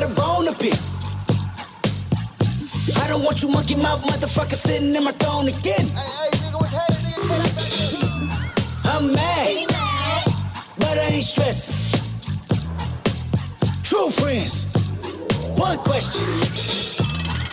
got a bone to pick. I don't want you monkey mouth motherfucker sitting in my throne again. I'm mad, but I ain't stressing. True friends, one question.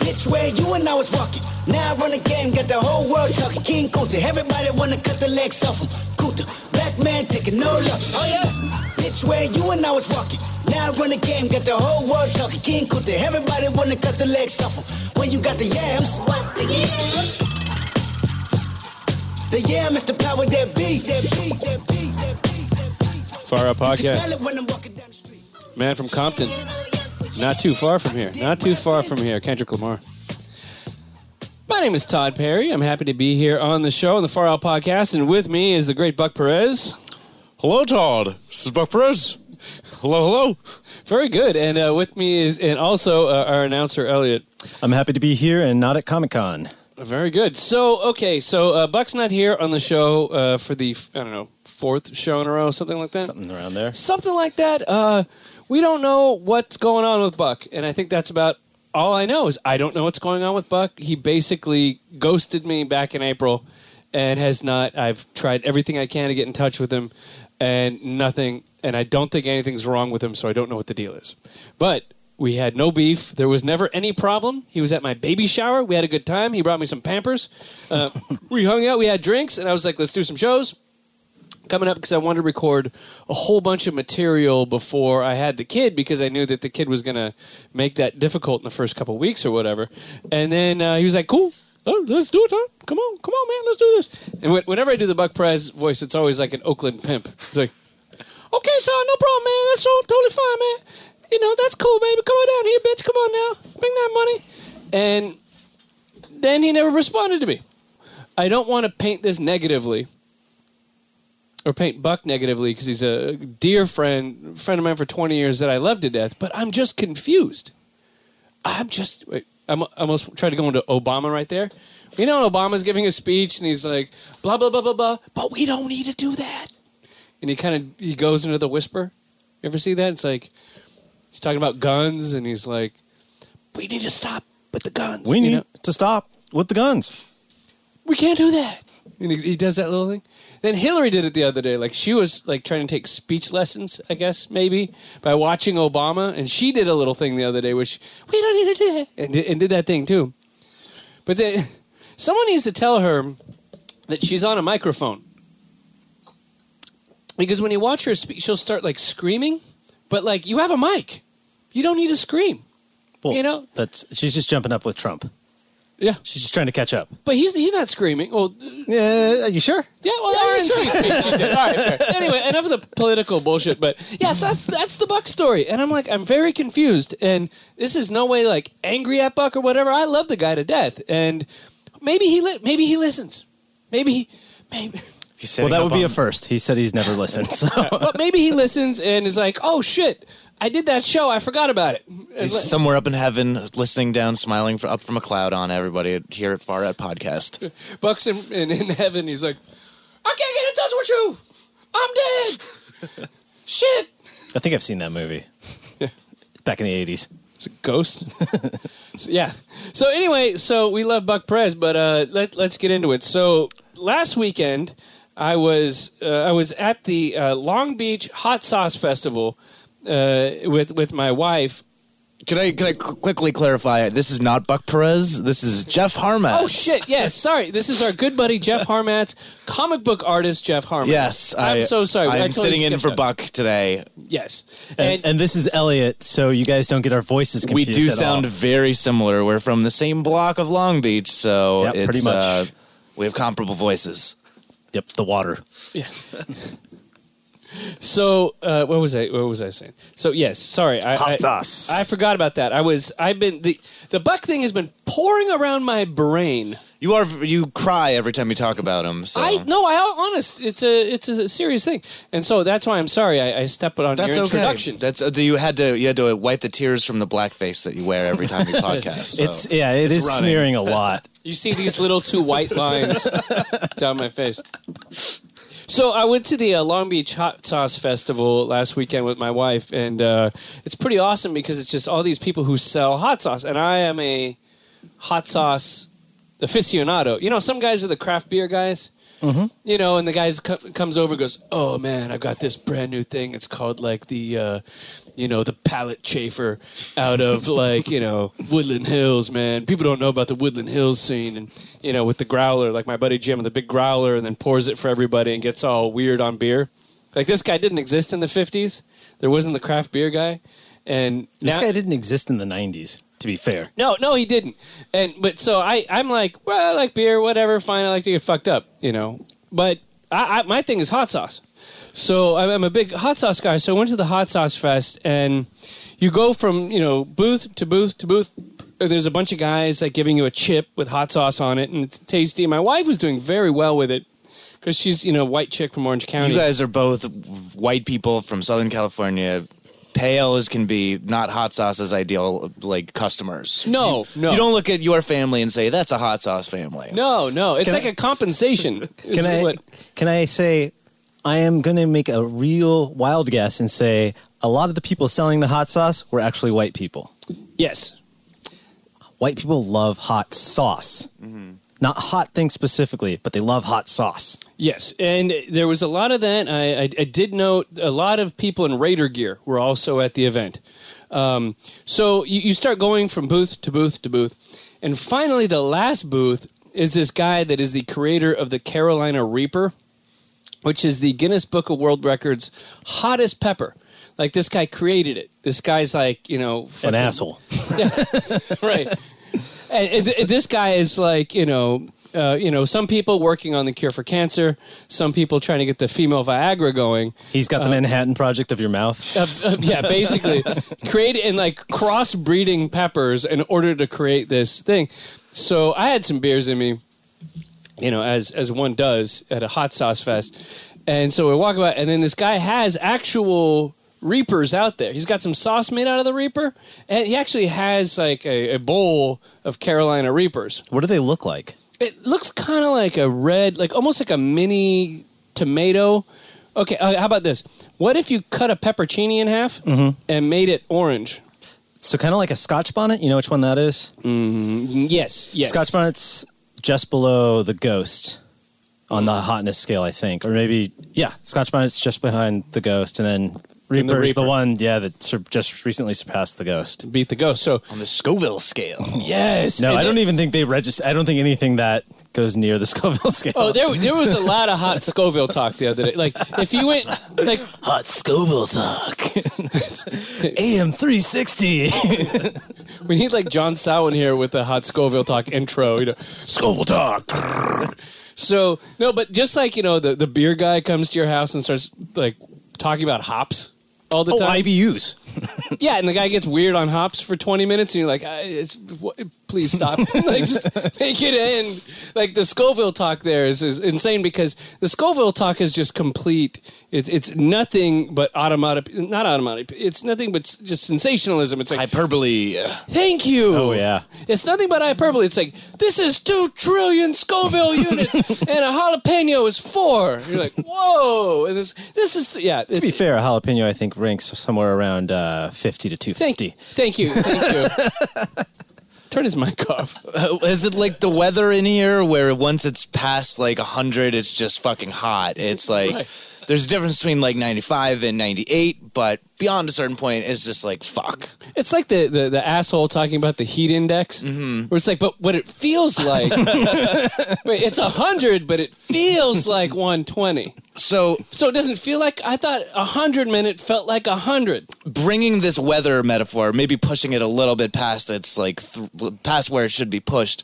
Bitch, where you and I was walking. Now I run the game, got the whole world talking. King Kunta, everybody wanna cut the legs off him. Kunta, black man taking no losses. Oh yeah? Bitch, where you and I was walking. Now I run the game, got the whole world talking. King Kunta, everybody wanna cut the legs off him. When you got the yams. What's the yams? The yam is the power that be, that be, that be, that be, that be. Far Out You can smell Podcast. it when I'm walking down the street. Man from Compton. Not too far from here. Not too far from here. Kendrick Lamar. My name is Todd Perry. I'm happy to be here on the show on the Far Out Podcast, and with me is the great Buck Perez. Hello, Todd. This is Buck Perez. Hello, hello. Very good. And uh, with me is, and also uh, our announcer, Elliot. I'm happy to be here and not at Comic Con. Very good. So, okay, so uh, Buck's not here on the show uh, for the, I don't know, fourth show in a row, something like that? Something around there. something like that. Uh, we don't know what's going on with Buck, and I think that's about all I know. Is I don't know what's going on with Buck. He basically ghosted me back in April, and has not. I've tried everything I can to get in touch with him, and nothing. And I don't think anything's wrong with him, so I don't know what the deal is. But we had no beef. There was never any problem. He was at my baby shower. We had a good time. He brought me some Pampers. Uh, we hung out. We had drinks, and I was like, "Let's do some shows." coming up because I wanted to record a whole bunch of material before I had the kid because I knew that the kid was going to make that difficult in the first couple weeks or whatever. And then uh, he was like, "Cool, oh, let's do it, huh? Come on, come on, man, let's do this." And wh- whenever I do the Buck Perez voice, it's always like an Oakland pimp. It's like, "Okay, Todd, no problem, man. That's all totally fine, man. You know that's cool, baby. Come on down here, bitch. Come on now, bring that money." And then he never responded to me. I don't want to paint this negatively or paint Buck negatively because he's a dear friend, friend of mine for 20 years that I love to death, but I'm just confused. I'm just, wait, I'm I almost tried to go into Obama right there. You know, Obama's giving a speech and he's like, blah, blah, blah, blah, blah, but we don't need to do that. And he kind of, he goes into the whisper. You ever see that? It's like, he's talking about guns and he's like, we need to stop with the guns. We you need know? to stop with the guns. we can't do that. And he, he does that little thing. Then Hillary did it the other day. Like she was like trying to take speech lessons, I guess maybe by watching Obama, and she did a little thing the other day, which we don't need to do that, and, and did that thing too. But then someone needs to tell her that she's on a microphone because when you watch her speak, she'll start like screaming, but like you have a mic, you don't need to scream. Well, You know- that's she's just jumping up with Trump. Yeah, She's just trying to catch up. but he's he's not screaming. Well, Yeah, are you sure? Yeah, well, Yeah, RNC sure. speech. She did. All right, fair. Anyway, enough of the political bullshit. But yes, that's that's the Buck story, and I'm like, I'm very confused, and this is no way like angry at Buck or whatever. I love the guy to death, and maybe he li- maybe he listens, maybe he maybe. He's Well, that would be a first. He said he's never listened. So But maybe he listens and is like, "Oh shit, I did that show. I forgot about it." He's let- somewhere up in heaven, listening down, smiling for, up from a cloud on everybody here at Far Out Podcast. Buck's in, in, in heaven. He's like, "I can't get in touch with you. I'm dead." shit. I think I've seen that movie Yeah. back in the '80s. It's a ghost. So, yeah. So anyway, so we love Buck Perez, but uh, let let's get into it. So last weekend, I was uh, I was at the uh, Long Beach Hot Sauce Festival uh, with with my wife. Can I can I qu- quickly clarify? This is not Buck Perez. This is Jeff Harmatz. Oh shit! Yes, sorry. This is our good buddy Jeff Harmatz, comic book artist Jeff Harmatz. Yes, I'm I, so sorry. I I'm totally sitting in for that. Buck today. Yes, And, and this is Elliot, so you guys don't get our voices We do at sound all. very similar. We're from the same block of Long Beach, so Yep, it's, pretty much. Uh, we have comparable voices. Yep, the water. Yeah. so uh, what was I? What was I saying? So yes, sorry. I, Hot I, sauce. I forgot about that. I was. I've been the the Buck thing has been pouring around my brain. You are you cry every time you talk about him. So I no. I honest. It's a it's a serious thing, and so that's why I'm sorry. I, I stepped on That's your okay. introduction. That's uh, you had to you had to wipe the tears from the blackface that you wear every time you podcast. so. It's yeah, it is running. smearing a lot. You see these little two white lines down my face. So I went to the uh, Long Beach Hot Sauce Festival last weekend with my wife, and uh, it's pretty awesome because it's just all these people who sell hot sauce, and I am a hot sauce aficionado. You know, some guys are the craft beer guys. You know, and the guy co- comes over and goes, "Oh man, I've got this brand new thing. It's called like the, uh, you know, the pallet chafer out of like you know Woodland Hills. Man, people don't know about the Woodland Hills scene, and you know, with the growler, like my buddy Jim with the big growler, and then pours it for everybody and gets all weird on beer. Like this guy didn't exist in the '50s. There wasn't the craft beer guy, and This now- guy didn't exist in the '90s. To be fair, no, no, he didn't. And but so I, I'm like, well, I like beer, whatever, fine. I like to get fucked up, you know. But I, I, my thing is hot sauce. So I'm, I'm a big hot sauce guy. So I went to the hot sauce fest, and you go from you know booth to booth to booth. There's a bunch of guys like giving you a chip with hot sauce on it, and it's tasty. My wife was doing very well with it because she's you know white chick from Orange County. You guys are both white people from Southern California, pale as can be, not hot sauce as ideal like customers. No, You- no. You don't look at your family and say that's a hot sauce family. no, no, it's Can like I- a compensation. can I what- can I say I am going to make a real wild guess and say a lot of the people selling the hot sauce were actually white people. yes. White people love hot sauce, not hot things specifically, but they love hot sauce. Yes, and there was a lot of that. I, I, I did note a lot of people in Raider gear were also at the event. Um, so you, you start going from booth to booth to booth, and finally the last booth is this guy that is the creator of the Carolina Reaper, which is the Guinness Book of World Records hottest pepper. Like this guy created it. This guy's like you know An fucking- asshole. right. And, and th- this guy is like, you know, uh, you know, some people working on the cure for cancer, some people trying to get the female Viagra going. He's got the Manhattan Project of your mouth. Uh, uh, yeah, basically, create and like crossbreeding peppers in order to create this thing. So I had some beers in me, you know, as as one does at a hot sauce fest, and so we walk about, and then this guy has actual reapers out there. He's got some sauce made out of the reaper, and he actually has like a, a bowl of Carolina reapers. What do they look like? It looks kind of like a red, like almost like a mini tomato. Okay, uh, how about this? What if you cut a peppercini in half and made it orange? So kind of like a Scotch bonnet. You know which one that is? Yes, yes. Scotch bonnet's just below the Ghost on the hotness scale, I think, or maybe yeah, Scotch bonnet's just behind the Ghost, and then Then the Reaper is the one, yeah, that sur- just recently surpassed the Ghost. beat the ghost. So On the Scoville scale. yes, No, and I don't then- even think they register. I don't think anything that goes near the Scoville scale. Oh, there there was a lot of hot Scoville talk the other day. Like if you went like hot Scoville talk. AM three sixty. We need like John Sowen here with the hot Scoville talk intro. You know, Scoville talk. So no, but just like you know, the the beer guy comes to your house and starts like talking about hops all the Oh, time. IBUs. Yeah, and the guy gets weird on hops for 20 minutes, and you're like, I, it's, what, please stop. like, just make it end. Like, the Scoville talk there is, is insane because the Scoville talk is just complete. It's it's nothing but automatic, not automatic, it's nothing but s- just sensationalism. It's like, Hyperbole. thank you. Oh, yeah. It's nothing but hyperbole. It's like, this is two trillion Scoville units, and a jalapeno is four. You're like, whoa. And this, this is, yeah. To be fair, a jalapeno I think ranks somewhere around uh, fifty to two Thank, fifty. thank you. Thank you. Turn his mic off. Uh, Is it like the weather in here where once it's past like 100, it's just fucking hot? It's like Right. There's a difference between like 95 and 98, but beyond a certain point, it's just like fuck. It's like the, the, the asshole talking about the heat index, Mm-hmm. where it's like, but what it feels like, wait, it's hundred, but it feels like one twenty. So So it doesn't feel like I thought a hundred minute felt like a hundred. bringing this weather metaphor, maybe pushing it a little bit past its like th- past where it should be pushed.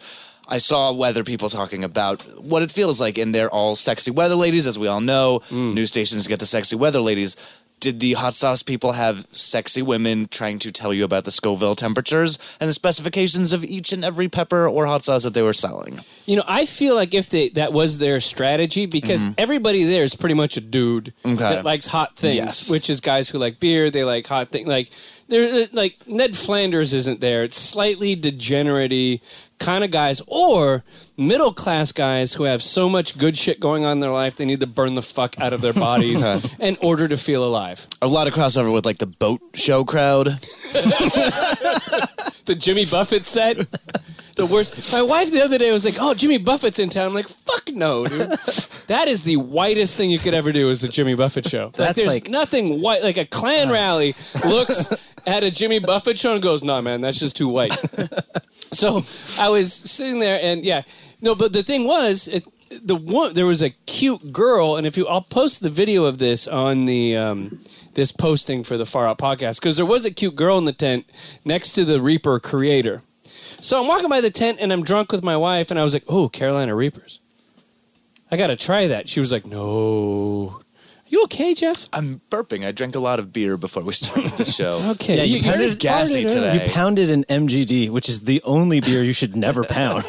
I saw weather people talking about what it feels like, and they're all sexy weather ladies, as we all know. News stations get the sexy weather ladies. Did the hot sauce people have sexy women trying to tell you about the Scoville temperatures and the specifications of each and every pepper or hot sauce that they were selling? You know, I feel like if they that was their strategy, because everybody there is pretty much a dude Mm-hmm. Okay. that likes hot things, Yes. which is guys who like beer. They like hot things. Like they're uh, like Ned Flanders isn't there. It's slightly degenerate kind of guys or middle class guys who have so much good shit going on in their life they need to burn the fuck out of their bodies in order to feel alive. A lot of crossover with like the boat show crowd. The Jimmy Buffett set. The worst. My wife the other day was like, "Oh, Jimmy Buffett's in town." I'm like, "Fuck no, dude." that is the whitest thing you could ever do. Is the Jimmy Buffett show? Like, That's there's like- nothing white. Like a Klan rally looks at a Jimmy Buffett show and goes, "Nah, man, that's just too white." so I was sitting there, and yeah, no, but the thing was, it, the one there was a cute girl, and if you, I'll post the video of this on the. Um, this posting for the Far Out podcast because there was a cute girl in the tent next to the Reaper creator. So I'm walking by the tent and I'm drunk with my wife, and I was like, "Oh, Carolina Reapers, I got to try that." She was like, "No, are you okay, Jeff?" I'm burping. I drank a lot of beer before we started the show. Okay, Yeah, you you're pounded- gassy farted today. You pounded an MGD, which is the only beer you should never pound.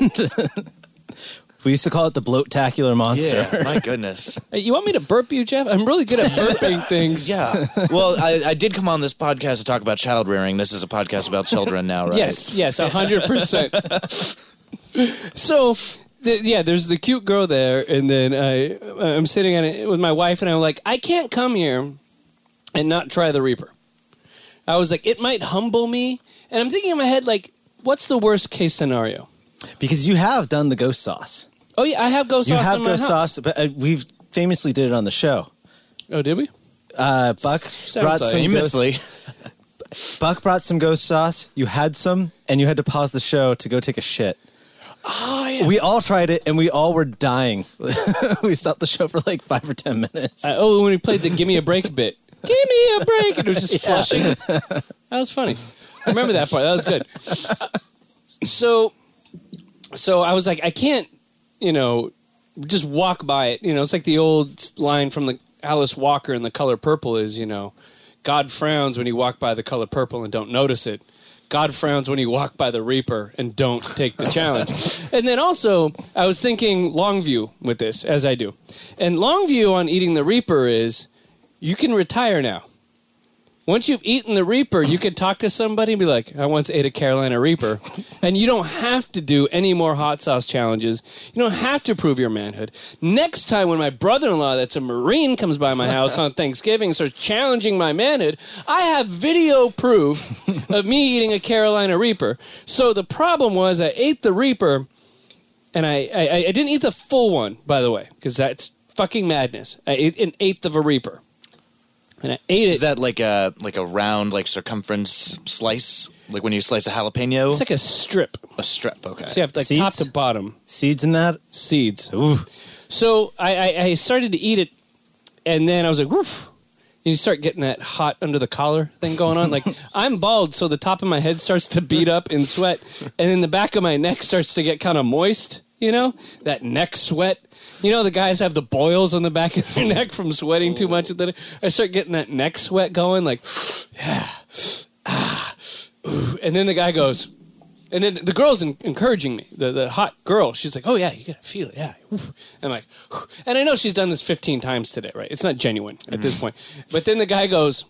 we used to call it the bloat-tacular monster. Yeah, my goodness. Hey, You want me to burp you, Jeff? I'm really good at burping things. Yeah. Well, I, I did come on this podcast to talk about child rearing. This is a podcast about children now, right? Yes, yes, hundred percent. So, the, yeah, there's the cute girl there, and then I, I'm sitting on it with my wife, and I'm like, I can't come here and not try the Reaper. I was like, it might humble me, and I'm thinking in my head, like, what's the worst case scenario? Because you have done the ghost sauce. Oh yeah, I have ghost sauce. You sauce have in my ghost house. sauce, but uh, we've famously did it on the show. Oh, did we? Uh, Buck brought like- some ghost, Buck brought some ghost sauce. You had some, and you had to pause the show to go take a shit. Oh yeah. We all tried it, and we all were dying. we stopped the show for like five or ten minutes. I- oh, when we played the "Give Me a Break" bit, "Give me a break," and it was just flushing. That was funny. I remember that part. That was good. Uh, so, so I was like, I can't, you know, just walk by it. You know, it's like the old line from the Alice Walker in The Color Purple is, you know, God frowns when you walk by the color purple and don't notice it. God frowns when you walk by the Reaper and don't take the challenge. and then also, I was thinking Longview with this, as I do. And Longview on eating the Reaper is you can retire now. Once you've eaten the Reaper, you can talk to somebody and be like, I once ate a Carolina Reaper. and you don't have to do any more hot sauce challenges. You don't have to prove your manhood. Next time, when my brother in law, that's a Marine, comes by my house on Thanksgiving and starts challenging my manhood, I have video proof of me eating a Carolina Reaper. So the problem was, I ate the Reaper and I, I, I didn't eat the full one, by the way, because that's fucking madness. I ate an eighth of a Reaper. And I ate it. Is that like a like a round like circumference slice? Like when you slice a jalapeno? It's like a strip. a strip. Okay. So you have like top to bottom Seeds in that? seeds. So I, I, I started to eat it, and then I was like, woof. And you start getting that hot under the collar thing going on. Like I'm bald, so the top of my head starts to beat up in sweat, and then the back of my neck starts to get kind of moist. You know that neck sweat. You know the guys have the boils on the back of their neck from sweating too much. Then I start getting that neck sweat going. Like, yeah, ah, ooh. and then the guy goes, and then the girl's en- encouraging me. The the hot girl, she's like, "Oh yeah, you gotta feel it, yeah." I'm like, and I know she's done this 15 times today, right? It's not genuine at this point. But then the guy goes,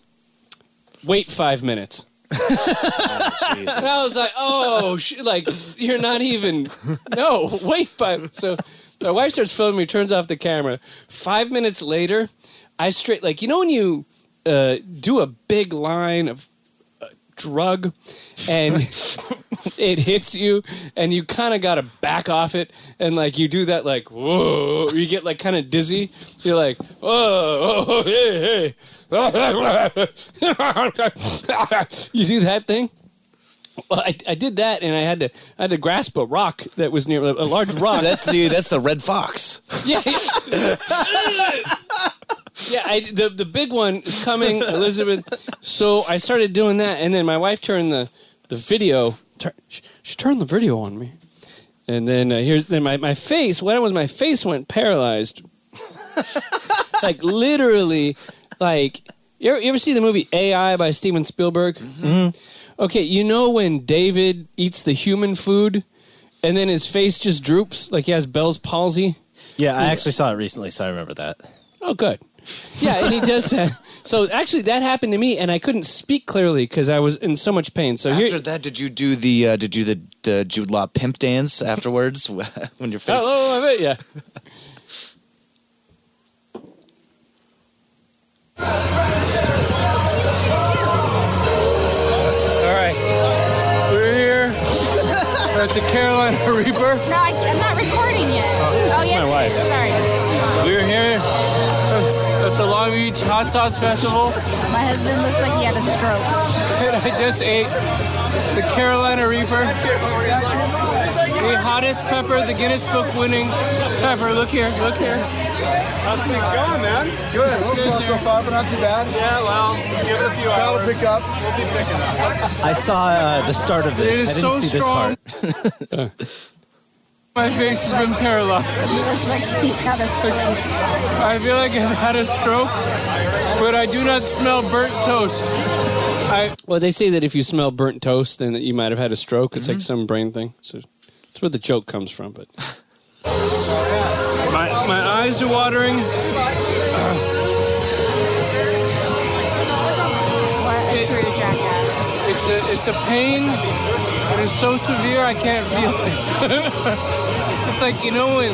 "Wait five minutes." And I was like, "Oh, sh- like you're not even no wait five. So my wife starts filming me, turns off the camera. Five minutes later, I straight like you know when you uh, do a big line of drug and it hits you and you kind of got to back off it and like you do that like whoa you get like kind of dizzy you're like whoa oh, hey hey you do that thing well I, I did that and I had to I had to grasp a rock that was near a large rock that's the that's the Redd Foxx. yeah. yeah, I, the the big one is coming, Elizabeth. So I started doing that, and then my wife turned the the video. Tur- she, she turned the video on me, and then uh, here's then my my face. What was my face went paralyzed, like literally, like you ever, you ever see the movie AI by Steven Spielberg? Okay, you know when David eats the human food, and then his face just droops like he has Bell's palsy. Yeah, I actually saw it recently, so I remember that. Oh, good. Yeah, and he does that. So actually, that happened to me, and I couldn't speak clearly because I was in so much pain. So After here, that, did you do the uh, did you do the, the Jude Law pimp dance afterwards when your face? oh, I bet, yeah. All right, we're here at the Carolina Reaper. No, I, I'm not recording yet. Oh, yes, my wife. Sorry. Long Beach Hot Sauce Festival. My husband looks like he had a stroke. And I just ate the Carolina Reaper. The hottest pepper, the Guinness Book winning pepper. Look here, look here. How's things going, man? Good. A little slow so far, but not too bad. Yeah, well, give it a few That'll hours. pick up. We'll be picking up. I saw uh, the start of this. I didn't so see this strong. part. My face has been paralyzed. He looks like he had a stroke. I feel like I've had a stroke, but I do not smell burnt toast. I, well, they say that if you smell burnt toast, then that you might have had a stroke. It's like mm-hmm. some brain thing. So that's where the joke comes from. But my my eyes are watering. What a true jackass. It's a it's a pain. It is so severe I can't feel it. it's like you know when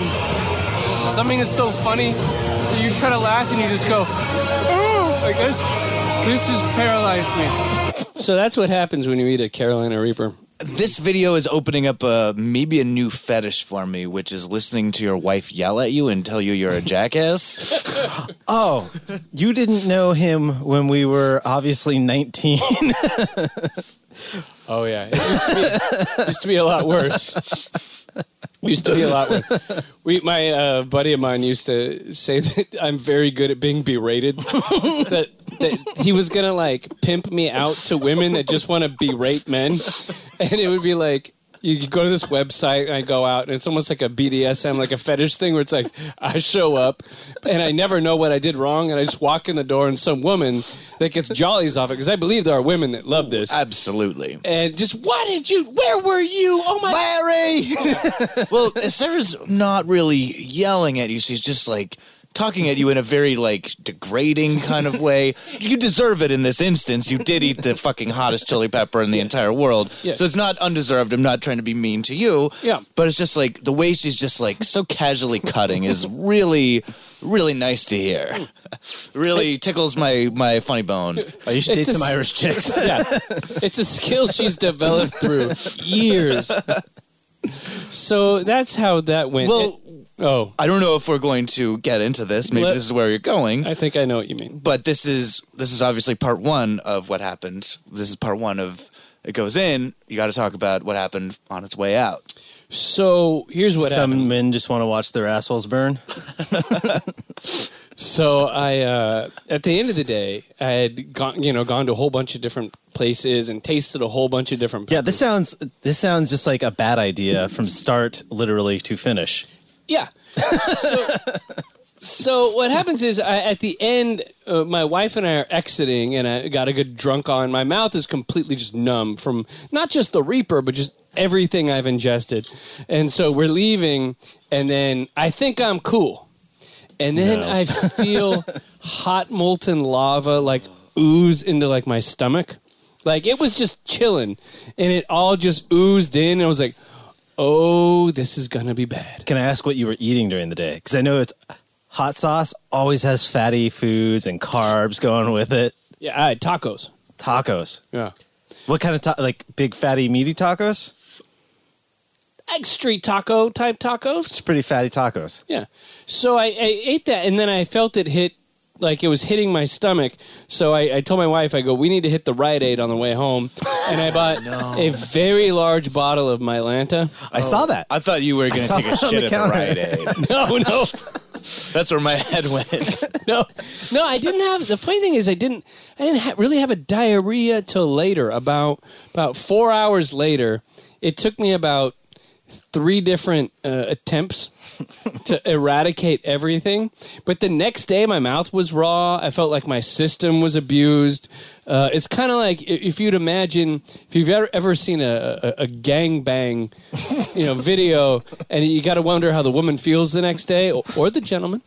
something is so funny that you try to laugh and you just go, oh, like this. This has paralyzed me. So that's what happens when you eat a Carolina Reaper. This video is opening up a maybe a new fetish for me, which is listening to your wife yell at you and tell you you're a jackass. Oh, you didn't know him when we were obviously 19. Oh yeah, it used to be, used to be a lot worse. Used to be a lot worse. We, my uh, buddy of mine used to say that I'm very good at being berated. that that he was gonna like pimp me out to women that just want to berate men, and it would be like. You could go to this website and I go out and it's almost like a BDSM, like a fetish thing where it's like I show up and I never know what I did wrong and I just walk in the door and some woman that gets jollies off it because I believe there are women that love this Absolutely. and just why did you where were you oh my Larry! well, Sarah's not really yelling at you. She's just like talking at you in a very like degrading kind of way. You deserve it in this instance. You did eat the fucking hottest chili pepper in the entire world. Yes. So it's not undeserved. I'm not trying to be mean to you. Yeah. But it's just like the way she's just like so casually cutting is really really nice to hear. Hmm. really tickles my my funny bone. I used to date It's a some Irish chicks. yeah it's a skill she's developed through years so that's how that went Well, It- oh I don't know if we're going to get into this. Maybe Let- this is where you're going. i think i know what you mean but this is this is obviously part one of what happened. This is part one of it goes in. You got to talk about what happened on its way out. so here's what Some happened men just want to watch their assholes burn. so i uh at the end of the day i had gone you know gone to a whole bunch of different places and tasted a whole bunch of different Yeah, this sounds this sounds just like a bad idea from start literally to finish. Yeah. So, so what happens is I, at the end, uh, my wife and I are exiting, and I got a good drunk on. My mouth is completely just numb from not just the Reaper, but just everything I've ingested. And so we're leaving, and then I think I'm cool. And then No. I feel hot molten lava like ooze into like my stomach. Like it was just chilling, and it all just oozed in. And I was like, "Oh, this is gonna be bad." Can I ask what you were eating during the day? Because I know it's hot sauce always has fatty foods and carbs going with it. Yeah, I had tacos. Tacos. Yeah. What kind of ta- like big fatty meaty tacos? Like street taco type tacos. It's pretty fatty tacos. Yeah. So I, I ate that and then I felt it hit like it was hitting my stomach. So I, I told my wife, I go, we need to hit the Rite Aid on the way home. And I bought a very large bottle of Mylanta. I saw that. I thought you were going to saw take a that on shit the at the counter. Rite Aid. No, no, That's where my head went. no, no. I didn't have. The funny thing is, I didn't. I didn't ha- really have a diarrhea till later. About about four hours later, it took me about three different uh, attempts to eradicate everything. But the next day, my mouth was raw. I felt like my system was abused. Uh, it's kind of like if you'd imagine if you've ever, ever seen a, a, a gang bang, you know, video, and you got to wonder how the woman feels the next day, or, or the gentleman.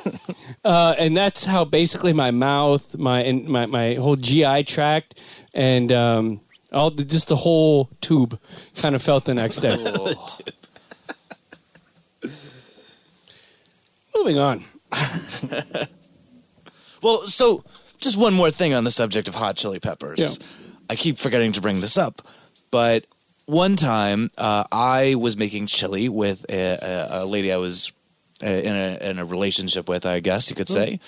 uh, and that's how basically my mouth, my and my my whole GI tract, and um, all the, just the whole tube kind of felt the next day. Moving on. Well, so just one more thing on the subject of hot chili peppers. Yeah. I keep forgetting to bring this up, but one time uh, I was making chili with a, a, a lady I was uh, in a in a relationship with. I guess you could say.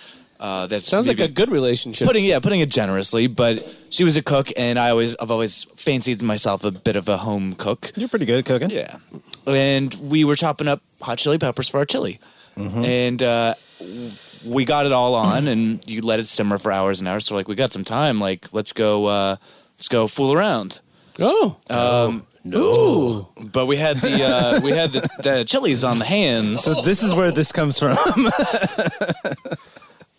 Uh, that. Sounds like a good relationship. putting yeah putting it generously, but she was a cook, and I always I've always fancied myself a bit of a home cook. You're pretty good at cooking. Yeah. And we were chopping up hot chili peppers for our chili. And uh, we got it all on, and you let it simmer for hours and hours. So, like, we got some time. Like, let's go, uh, let's go fool around. oh, Um, no. but we had the uh, we had the, the chilies on the hands. So this is where this comes from.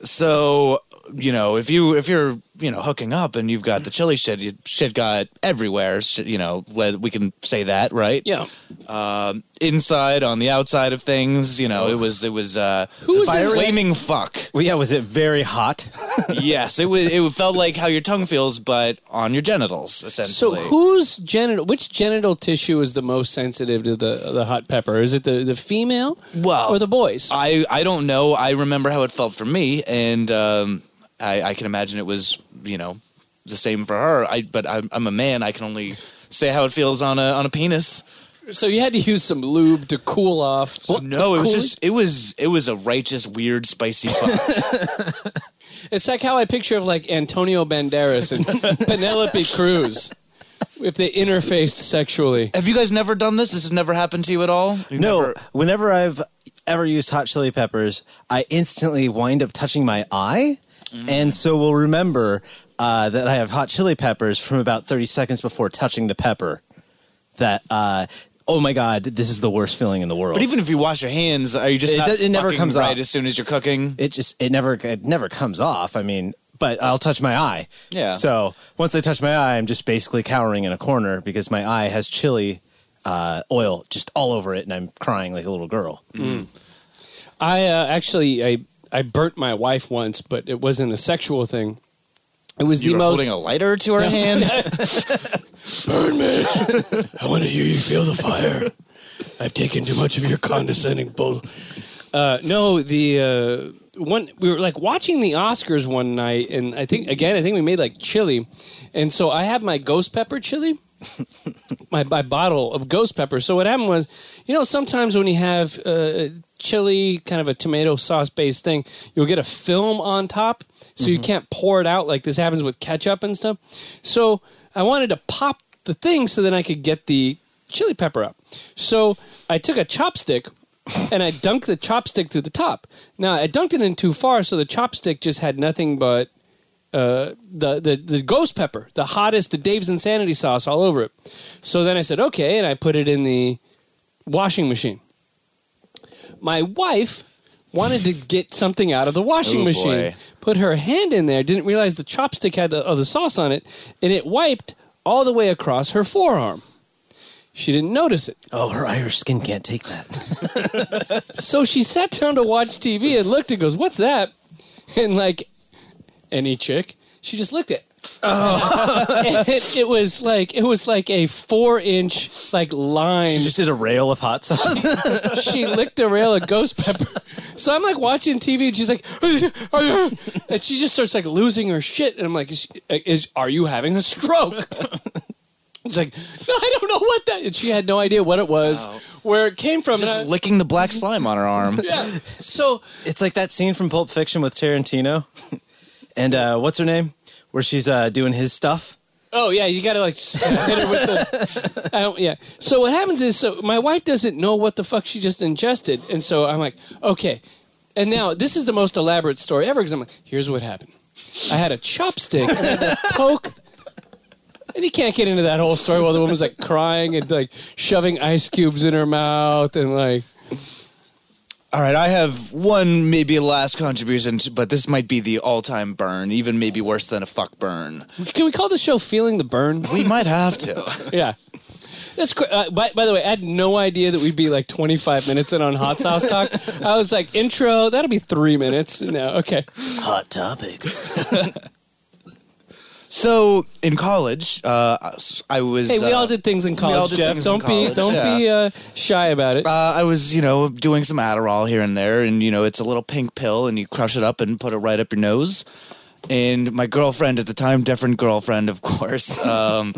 So you know, if you if you're you know hooking up and you've got the chili shit, shit got everywhere. Shit, you know, we can say that, right? Yeah. um, inside on the outside of things. You know, it was it was uh, Who's fire in- flaming fuck. well, yeah, was it very hot? yes, it was. It felt like how your tongue feels, but on your genitals, essentially So essentially. whose genital which genital tissue is the most sensitive to the the hot pepper? Is it the, the female Well, or the boys? I I don't know. I remember how it felt for me, and um, I, I can imagine it was you know the same for her. I but I'm, I'm a man. I can only say how it feels on a on a penis. so you had to use some lube to cool off. some no, it was just it was it was a righteous, weird, spicy fuck. It's like how I picture of like Antonio Banderas and Penelope Cruz if they interfaced sexually. Have you guys never done this? This has never happened to you at all? You've No, never- whenever I've ever used hot chili peppers, I instantly wind up touching my eye, and so we'll remember uh, that I have hot chili peppers from about thirty seconds before touching the pepper. That uh, oh my god, this is the worst feeling in the world. But even if you wash your hands, are you just It not does- it never comes right off. as soon as you're cooking? it just it never it never comes off. I mean, but I'll touch my eye. Yeah. So once I touch my eye, I'm just basically cowering in a corner because my eye has chili uh, oil just all over it, and I'm crying like a little girl. I uh, actually I I burnt my wife once, but it wasn't a sexual thing. It was You the were most holding a lighter to her hand. burn, bitch. I want to hear you feel the fire. I've taken too much of your condescending bull. Uh, no, the uh, one we were like watching the Oscars one night, and I think again, I think we made like chili, and so I have my ghost pepper chili, my, my bottle of ghost pepper. So what happened was, you know, sometimes when you have uh, chili, kind of a tomato sauce based thing, you'll get a film on top, so you can't pour it out like this happens with ketchup and stuff. So I wanted to pop the thing so then I could get the chili pepper up. So I took a chopstick and I dunked the chopstick through the top. Now I dunked it in too far, so the chopstick just had nothing but uh, the, the the ghost pepper, the hottest, the Dave's Insanity sauce all over it. So then I said, okay, and I put it in the washing machine. My wife wanted to get something out of the washing Oh, machine. boy. Put her hand in there, didn't realize the chopstick had the, of the sauce on it, and it wiped all the way across her forearm. She didn't notice it. Oh, her Irish skin can't take that. So she sat down to watch TV and looked and goes, "What's that?" And like any chick, she just licked it. and it, it was like it was like a four inch like line. She just did a rail of hot sauce. she licked a rail of ghost pepper. So I'm like watching TV and she's like, and she just starts like losing her shit. And I'm like, is, is are you having a stroke? It's like, no, I don't know what that. And she had no idea what it was, where it came from. Just I- licking the black slime on her arm. yeah. So it's like that scene from Pulp Fiction with Tarantino, and uh, what's her name, where she's uh, doing his stuff. Oh yeah, you got to like hit her with the. I don't- yeah. So what happens is, so my wife doesn't know what the fuck she just ingested, and so I'm like, okay. And now this is the most elaborate story ever because I'm like, here's what happened. I had a chopstick and I had to poke. And you can't get into that whole story while the woman's like crying and like shoving ice cubes in her mouth and like. All right, I have one maybe last contribution, but this might be the all-time burn, even maybe worse than a fuck burn. Can we call the show "Feeling the Burn"? We might have to. yeah. That's cr- uh, by, by the way, I had no idea that we'd be like 25 minutes in on Hot Sauce Talk. I was like, intro, that'll be three minutes. No, okay. Hot topics. So in college, uh, I was. Hey, we uh, all did things in college, Jeff. things Don't be college, don't yeah. be uh, shy about it. Uh, I was, you know, doing some Adderall here and there, and you know, it's a little pink pill, and you crush it up and put it right up your nose. And my girlfriend at the time, different girlfriend, of course, um,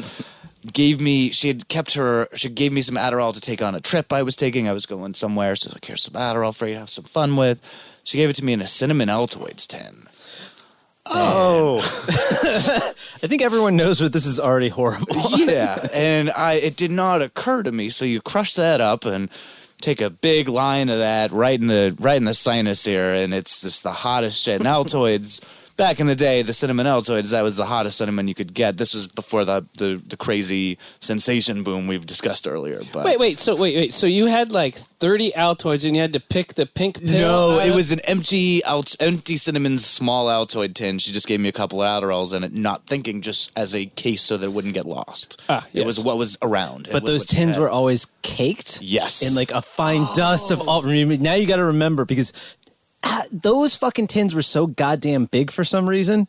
gave me. She had kept her. She gave me some Adderall to take on a trip I was taking. I was going somewhere, so I was like, "Here's some Adderall for you to have some fun with." She gave it to me in a cinnamon Altoids tin. Oh. I think everyone knows what this is already horrible. yeah, and I it did not occur to me. So you crush that up and take a big line of that right in the right in the sinus here, and it's just the hottest shit. And Altoids. Back in the day, the cinnamon Altoids, that was the hottest cinnamon you could get. This was before the, the, the crazy sensation boom we've discussed earlier. But wait, wait. So wait, wait. So you had like 30 Altoids, and you had to pick the pink pill. No, it of- was an empty, alt, empty cinnamon small Altoid tin. She just gave me a couple of Adderalls in it, not thinking just as a case so that it wouldn't get lost. Ah, It was what was around. It But was those tins were always caked. Yes. In like a fine dust of all. Now you got to remember because those fucking tins were so goddamn big for some reason.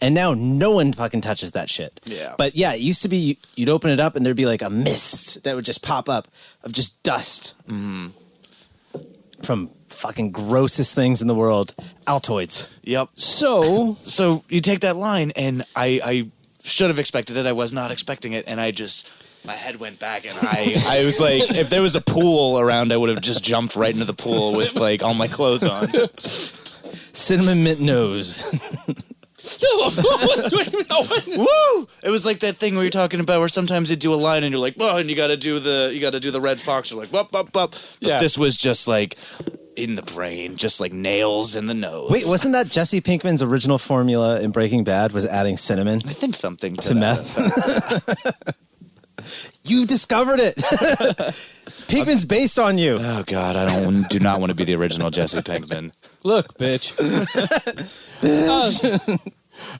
And now no one fucking touches that shit. Yeah. But yeah, it used to be you'd open it up and there'd be like a mist that would just pop up of just dust. Mm-hmm. From fucking grossest things in the world. Altoids. Yep. so so you take that line and I, I should have expected it. I was not expecting it, and I just my head went back, and I I was like, if there was a pool around, I would have just jumped right into the pool with like all my clothes on. Cinnamon mint nose. Woo! It was like that thing where you're talking about where sometimes you do a line and you're like, oh, and you got to do the you got to do the Redd Foxx. You're like, whoop whoop whoop. But Yeah. this was just like in the brain, just like nails in the nose. Wait, wasn't that Jesse Pinkman's original formula in Breaking Bad was adding cinnamon I think something to, to that meth? you discovered it. Pinkman's based on you. Oh God, I don't do not want to be the original Jesse Pinkman. look, bitch. Uh,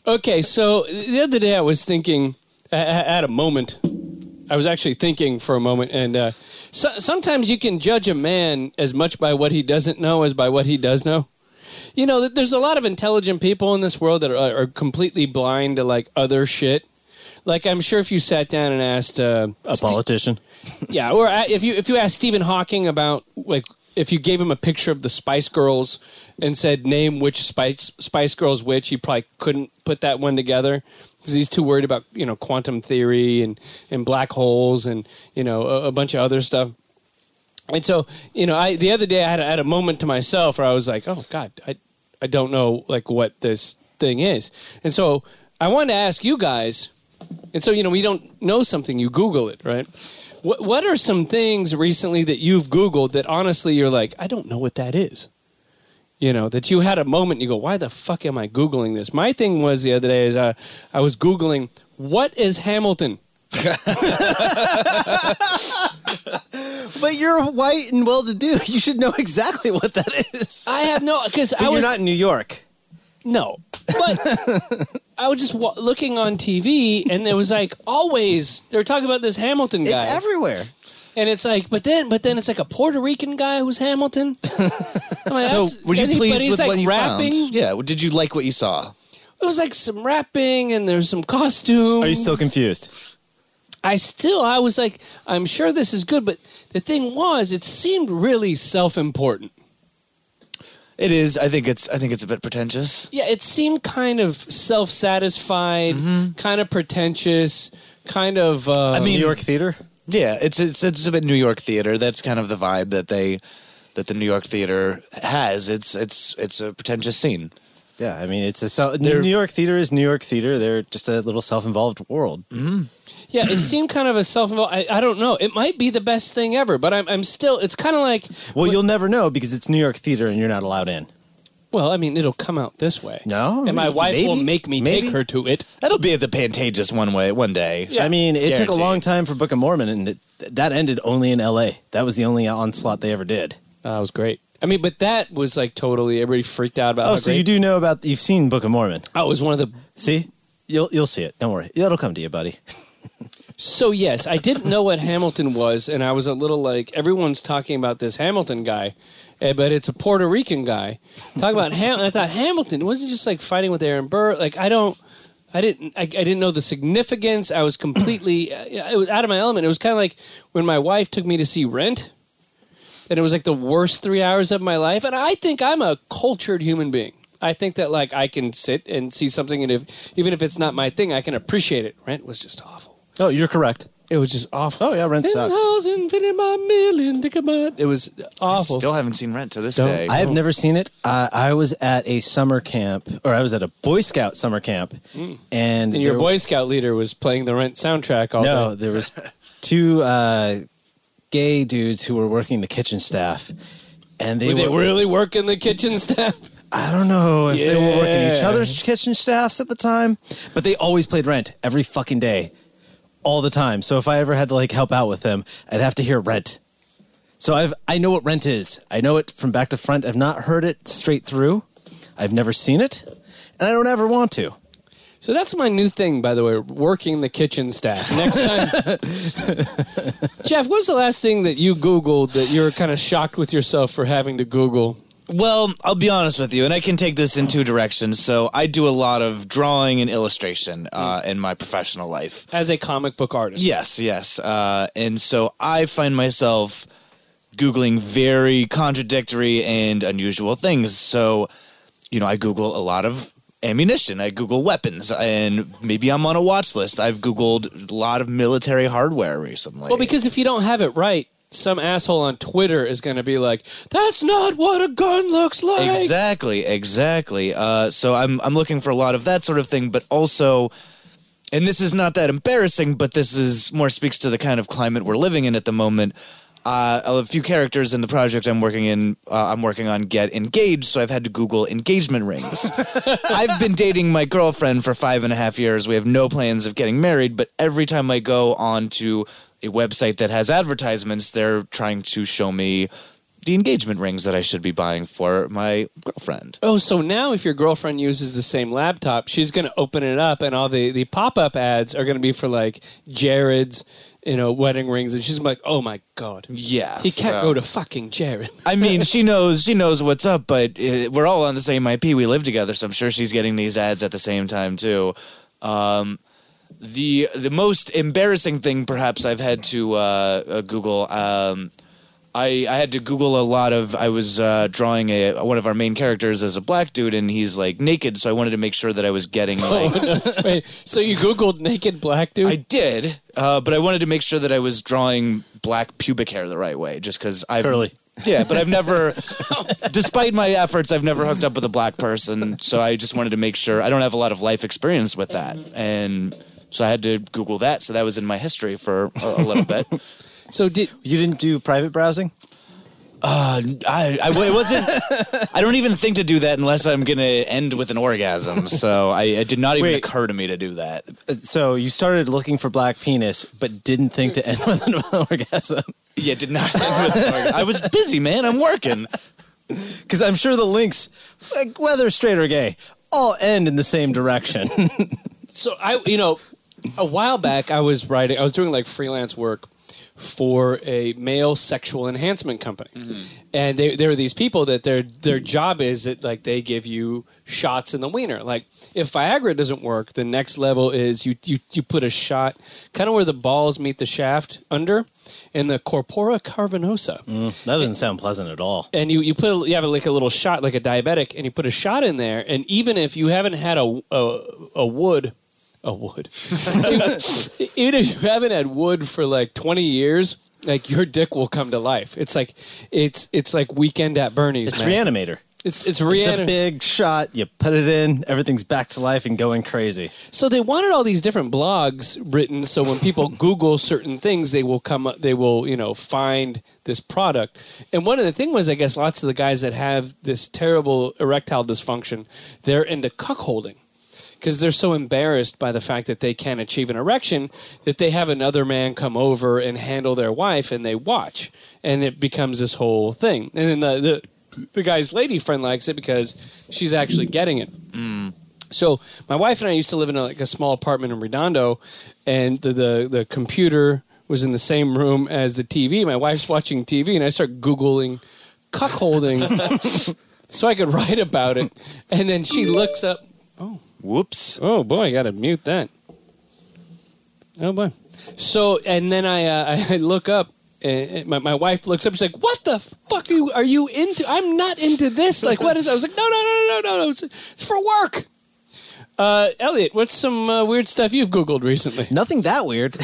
okay, so the other day I was thinking, I I had a moment. I was actually thinking for a moment, and uh, so, sometimes you can judge a man as much by what he doesn't know as by what he does know. You know, there's a lot of intelligent people in this world that are, are completely blind to like other shit. Like I'm sure if you sat down and asked uh, A politician. yeah, or if you if you asked Stephen Hawking about like if you gave him a picture of the Spice Girls and said name which Spice Spice Girls which, he probably couldn't put that one together because he's too worried about you know quantum theory and and black holes and you know a, a bunch of other stuff. And so you know, I the other day I had, a- had a moment to myself where I was like, oh God, I I don't know like what this thing is, and so I wanted to ask you guys. And so, you know, we don't know something, you Google it, right? What, what are some things recently that you've Googled that honestly you're like, I don't know what that is? You know, that you had a moment and you go, why the fuck am I Googling this? My thing was the other day is uh, I was Googling, what is Hamilton? But you're white and well to do. You should know exactly what that is. I have no, because I you're was not in New York. No, but I was just wa- looking on TV, and it was like always they were talking about this Hamilton guy, It's everywhere. and it's like, but then, but then it's like a Puerto Rican guy who's Hamilton. I'm like, So, that's- were you and he- but pleased he's with like what you rapping. found? Yeah. Did you like what you saw? It was like some rapping, and there's some costumes. Are you still confused? I still, I was like, I'm sure this is good, but the thing was, it seemed really self-important. It is. I think it's. I think it's a bit pretentious. Yeah, it seemed kind of self-satisfied, kind of pretentious, kind of. Uh, I mean- New York theater? Yeah, it's it's it's a bit New York theater. That's kind of the vibe that they that the New York theater has. It's it's it's a pretentious scene. Yeah, I mean, it's a self, New York theater is New York theater. They're just a little self-involved world. Yeah, it seemed kind of a self involved. I, I don't know. It might be the best thing ever, but I'm, I'm still. It's kind of like. Well, you'll never know because it's New York theater and you're not allowed in. Well, I mean, it'll come out this way. No, and my wife maybe, will make me maybe. take her to it. That'll be at the Pantages one way one day. Yeah. I mean, it took a long time for Book of Mormon, and it, that ended only in L.A. That was the only onslaught they ever did. Oh, that was great. I mean, but that was like totally. Everybody freaked out about. Oh, so great- you do know about? You've seen Book of Mormon? Oh, it was one of the. See, you'll you'll see it. Don't worry, it'll come to you, buddy. So yes, I didn't know what Hamilton was, and I was a little like everyone's talking about this Hamilton guy, eh, but it's a Puerto Rican guy. Talk about Ham. I thought Hamilton wasn't just like fighting with Aaron Burr. Like I don't, I didn't, I, I didn't know the significance. I was completely, it was out of my element. It was kind of like when my wife took me to see Rent, and it was like the worst three hours of my life. And I think I'm a cultured human being. I think that like I can sit and see something, and if even if it's not my thing, I can appreciate it. Rent was just awful. Oh, you're correct. It was just awful. Oh, yeah, Rent sucks. Thousand, fifty, my million, think about- It was awful. Still haven't seen Rent to this Don't- day. I have never seen it. Uh, I was at a summer camp, or I was at a Boy Scout summer camp, and, and your there- Boy Scout leader was playing the Rent soundtrack all No, day. there was two uh, gay dudes who were working the kitchen staff, and they Were they were really working the kitchen staff? I don't know if they were working each Yeah. other's kitchen staffs at the time, but they always played Rent every fucking day, all the time. So if I ever had to like help out with them, I'd have to hear Rent. So I've I know what Rent is. I know it from back to front. I've not heard it straight through. I've never seen it, and I don't ever want to. So that's my new thing, by the way, working the kitchen staff. Next time. Jeff, what's the last thing that you Googled that you were kind of shocked with yourself for having to Google? Well, I'll be honest with you, and I can take this in two directions. So I do a lot of drawing and illustration uh, in my professional life. As a comic book artist. Yes, yes. Uh, and so I find myself Googling very contradictory and unusual things. So, you know, I Google a lot of ammunition, I Google weapons, and maybe I'm on a watch list. I've Googled a lot of military hardware recently. Well, because if you don't have it right, some asshole on Twitter is going to be like, "That's not what a gun looks like." Exactly, exactly. Uh, so I'm I'm looking for a lot of that sort of thing, but also, and this is not that embarrassing, but this is more speaks to the kind of climate we're living in at the moment. Uh, a few characters in the project I'm working in, uh, I'm working on get engaged, so I've had to Google engagement rings. I've been dating my girlfriend for five and a half years. We have no plans of getting married, but every time I go onto a website that has advertisements, they're trying to show me the engagement rings that I should be buying for my girlfriend. Oh, so now if your girlfriend uses the same laptop, she's going to open it up, and all the, the pop up ads are going to be for like Jared's, you know, wedding rings, and she's like, "Oh my god, Yeah, he can't so- go to fucking Jared." I mean, she knows she knows what's up, but uh, we're all on the same IP. We live together, so I'm sure she's getting these ads at the same time too. Um, the the most embarrassing thing, perhaps, I've had to uh, uh, Google. Um, I, I had to Google a lot of. I was uh, drawing a one of our main characters as a black dude, and he's like naked. So I wanted to make sure that I was getting like Wait, so you googled naked black dude? I did, uh, but I wanted to make sure that I was drawing black pubic hair the right way, just because I've Curly. Yeah, but I've never, despite my efforts, I've never hooked up with a black person. So I just wanted to make sure I don't have a lot of life experience with that, and so I had to Google that. So that was in my history for a, a little bit. so did You didn't do private browsing? Uh, I, I it wasn't. I don't even think to do that unless I'm going to end with an orgasm. So I, it did not even Wait. occur to me to do that. Uh, So you started looking for black penis, but didn't think to end with an orgasm. Yeah, did not end with an orgasm. I was busy, man. I'm working. Because I'm sure the links, like whether straight or gay, all end in the same direction. So I, you know, a while back I was writing, I was doing like freelance work for a male sexual enhancement company, mm-hmm. and they, there are these people that their their job is that like they give you shots in the wiener. Like if Viagra doesn't work, the next level is you you you put a shot kind of where the balls meet the shaft under, in the corpora cavernosa mm, that doesn't sound pleasant at all. and you you put a, you have like a little shot like a diabetic and you put a shot in there and even if you haven't had a a, a wood a wood even if you haven't had wood for like 20 years like your dick will come to life it's like it's it's like weekend at bernie's It's man. Reanimator. it's it's It's a big shot. You put it in, everything's back to life and going crazy. So they wanted all these different blogs written so when people Google certain things, they will come up, they will, you know, find this product. And one of the thing was, I guess, lots of the guys that have this terrible erectile dysfunction, they're into cuckolding because they're so embarrassed by the fact that they can't achieve an erection that they have another man come over and handle their wife and they watch and it becomes this whole thing and then the the, the guy's lady friend likes it because she's actually getting it mm. So my wife and I used to live in a, like a small apartment in Redondo, and the, the the computer was in the same room as the TV. My wife's watching TV, and I start googling cuckolding, so I could write about it. And then she looks up. Whoops. Oh boy, I got to mute that. Oh boy. So and then I uh, I look up. And my, my wife looks up. She's like, "What the fuck are you, are you into? I'm not into this. Like, what is?" I was like, "No, no, no, no, no, no. It's, it's for work." Uh, Elliot, what's some uh, weird stuff you've Googled recently? Nothing that weird.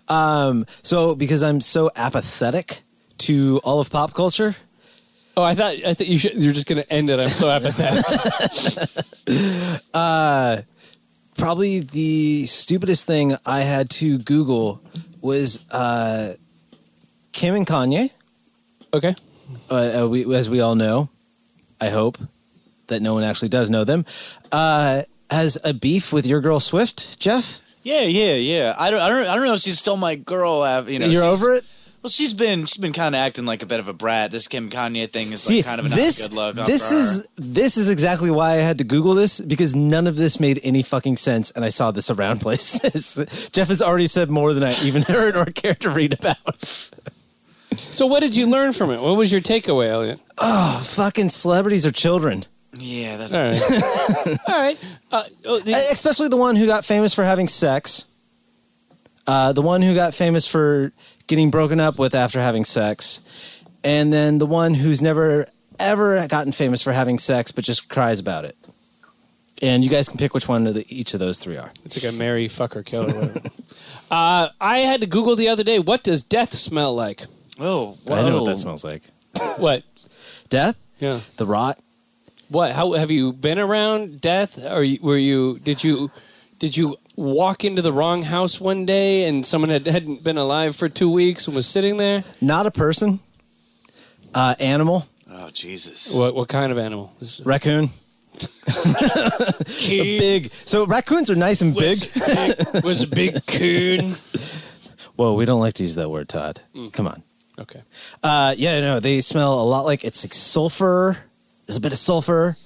um, so because I'm so apathetic to all of pop culture, Oh, I thought I thought you should, you're just going to end it. I'm so apathetic. probably the stupidest thing I had to Google was uh, Kim and Kanye. okay. Uh, uh, we, as we all know, I hope that no one actually does know them. Uh, has a beef with your girl Swift, Jeff? Yeah, yeah, yeah. I don't, I don't, I don't know if she's still my girl. uh, You know, You're over it. Well, she's been, she's been kind of acting like a bit of a brat. This Kim Kanye thing is See, like kind of not this a good look. this is this is exactly why I had to Google this because none of this made any fucking sense, and I saw this around places. Jeff has already said more than I even heard or cared to read about. So, what did you learn from it? What was your takeaway, Elliot? Oh, fucking celebrities are children, yeah. That's All right. All right. Uh, oh, the- especially the one who got famous for having sex. Uh, the one who got famous for getting broken up with after having sex, and then the one who's never ever gotten famous for having sex but just cries about it. And you guys can pick which one of the, each of those three are. It's like a Mary fucker killer. uh, I had to Google the other day. What does death smell like? oh, I know what that smells like. What? Death, Yeah. the rot. What? How have you been around death? Or were you? Did you? Did you walk into the wrong house one day and someone had, hadn't been alive for two weeks and was sitting there? Not a person. Uh, animal, Oh Jesus. What? What kind of animal? Is- raccoon. Big. So raccoons are nice and big. big. Was a big coon. Whoa, we don't like to use that word, Todd. Come on. Okay. Uh, yeah, no, they smell a lot like it's like sulfur. There's a bit of sulfur,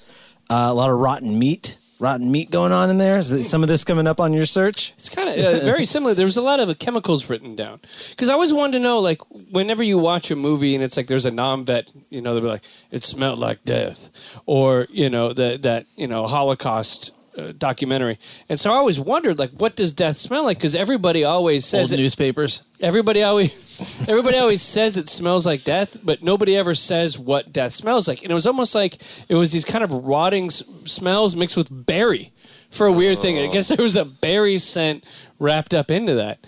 uh, a lot of rotten meat, rotten meat going on in there. Is some of this coming up on your search? It's kind of uh, very similar. There was a lot of chemicals written down because I always wanted to know, like, whenever you watch a movie and it's like there's a non-vet, you know, they'll be like, "It smelled like death," or you know, that that you know Holocaust uh, documentary. And so I always wondered, like, what does death smell like? Because everybody always says Old it, newspapers. everybody always everybody always says it smells like death, but nobody ever says what death smells like. And it was almost like it was these kind of rotting s- smells mixed with berry for a weird thing. I guess there was a berry scent wrapped up into that.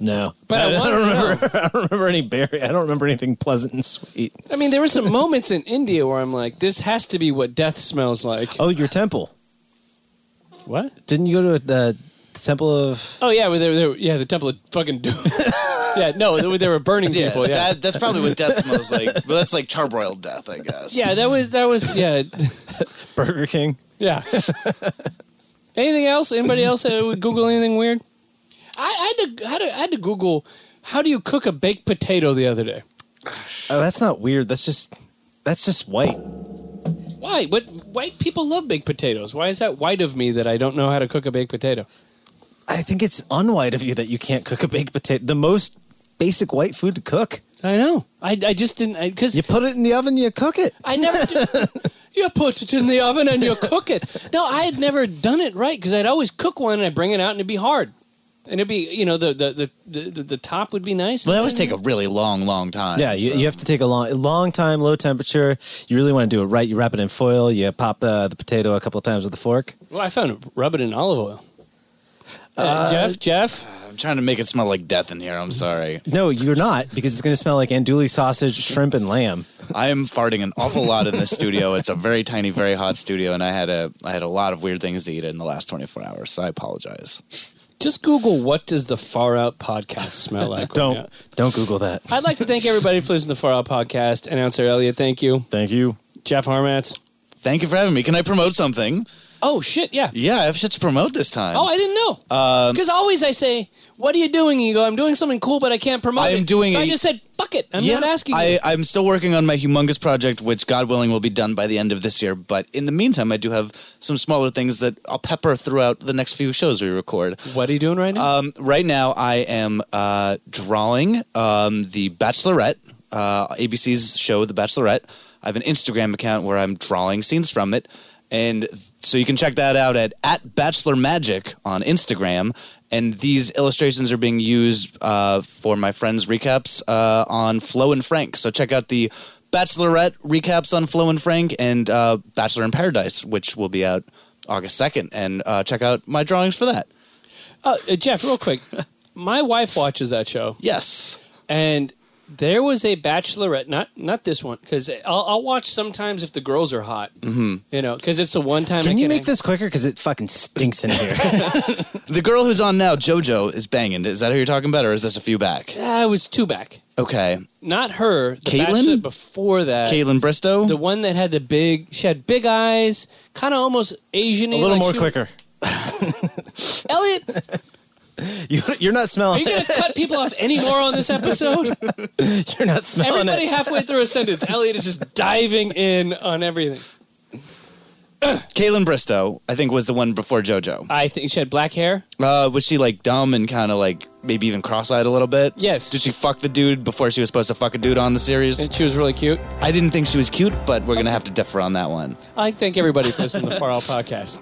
No, But I, wanted don't remember. I don't remember any berry. I don't remember anything pleasant and sweet. I mean, there were some moments in India where I'm like, this has to be what death smells like. Oh, your temple. What? Didn't you go to the temple of? Oh yeah, where they were, they were- yeah, the temple of fucking doom. yeah, no, they were, they were burning Yeah, people. Yeah, that, that's probably what death smells like. But that's like charbroiled death, I guess. yeah, that was that was yeah. Burger King. Yeah. anything else? Anybody else uh, would Google anything weird? I, I had to, I had to I had to Google how do you cook a baked potato the other day. Oh, that's not weird. That's just that's just white. Why? What white people love baked potatoes? Why is that white of me that I don't know how to cook a baked potato? I think it's unwhite of you that you can't cook a baked potato. The most basic white food to cook. I know. I, I just didn't because You put it in the oven, you cook it. I never. Did, you put it in the oven and you cook it. No, I had never done it right because I'd always cook one and I'd bring it out and it'd be hard, and it'd be you know the the the the, the, the top would be nice. Well, that always take a really long, long time. Yeah, you, so. you have to take a long, long time, low temperature. You really want to do it right. You wrap it in foil. You pop the, the potato a couple of times with a fork. Well, I found it. Rub it in olive oil. Uh, Jeff, Jeff, I'm trying to make it smell like death in here. I'm sorry. No, you're not, because it's going to smell like andouille sausage, shrimp, and lamb. I am farting an awful lot in this studio. It's a very tiny, very hot studio, and I had a I had a lot of weird things to eat in the last 24 hours. So I apologize. Just Google what does the Far Out podcast smell like. Don't now. don't Google that. I'd like to thank everybody for listening to the Far Out podcast. Announcer Elliot, thank you. Thank you. Jeff Harmatz. Thank you for having me. Can I promote something? Oh shit, yeah. Yeah, I have shit to promote this time. Oh, I didn't know. Because always I say, "What are you doing?" And you go, "I'm doing something cool, but I can't promote I it." am doing So I a- just said, "Fuck it." it. I'm not asking you. I, I'm still working on my humongous project, which God willing will be done by the end of this year. But in the meantime, I do have some smaller things that I'll pepper throughout the next few shows we record. what are you doing right now? Um, right now, I am uh, drawing um, the Bachelorette, uh, ABC's show, The Bachelorette. I have an Instagram account where I'm drawing scenes from it, and so you can check that out at at Bachelor Magic on Instagram. And these illustrations are being used uh, for my friends' recaps uh, on Flo and Frank. So check out the Bachelorette recaps on Flo and Frank and uh, Bachelor in Paradise, which will be out August second. And uh, check out my drawings for that. Uh, Jeff, real quick. My wife watches that show, Yes. and there was a Bachelorette. Not not this one, because I'll, I'll watch sometimes if the girls are hot. Mm-hmm. You know, because it's a one time. Can you make this quicker? Because it fucking stinks in here. The girl who's on now, JoJo, is banging. Is that who you're talking about, or is this a few back? Ah, it was two back. Okay. Not her. The Kaitlyn? Bachelorette before that. Kaitlyn Bristowe? The one that had the big. She had big eyes, kind of almost Asian. a little more quicker. Elliot, You, you're not smelling. are smelling you going to cut people off any more on this episode? it. You're not smelling Everybody it. halfway through a sentence, Elliot is just diving in on everything. Kaitlyn Bristowe, I think, was the one before JoJo. I think she had black hair. Uh, was she like dumb and kind of like maybe even cross-eyed a little bit? Yes. Did she fuck the dude before she was supposed to fuck a dude on the series? And she was really cute. I didn't think she was cute, but we're gonna have to differ on that one. I thank everybody for listening to the Far Out Podcast.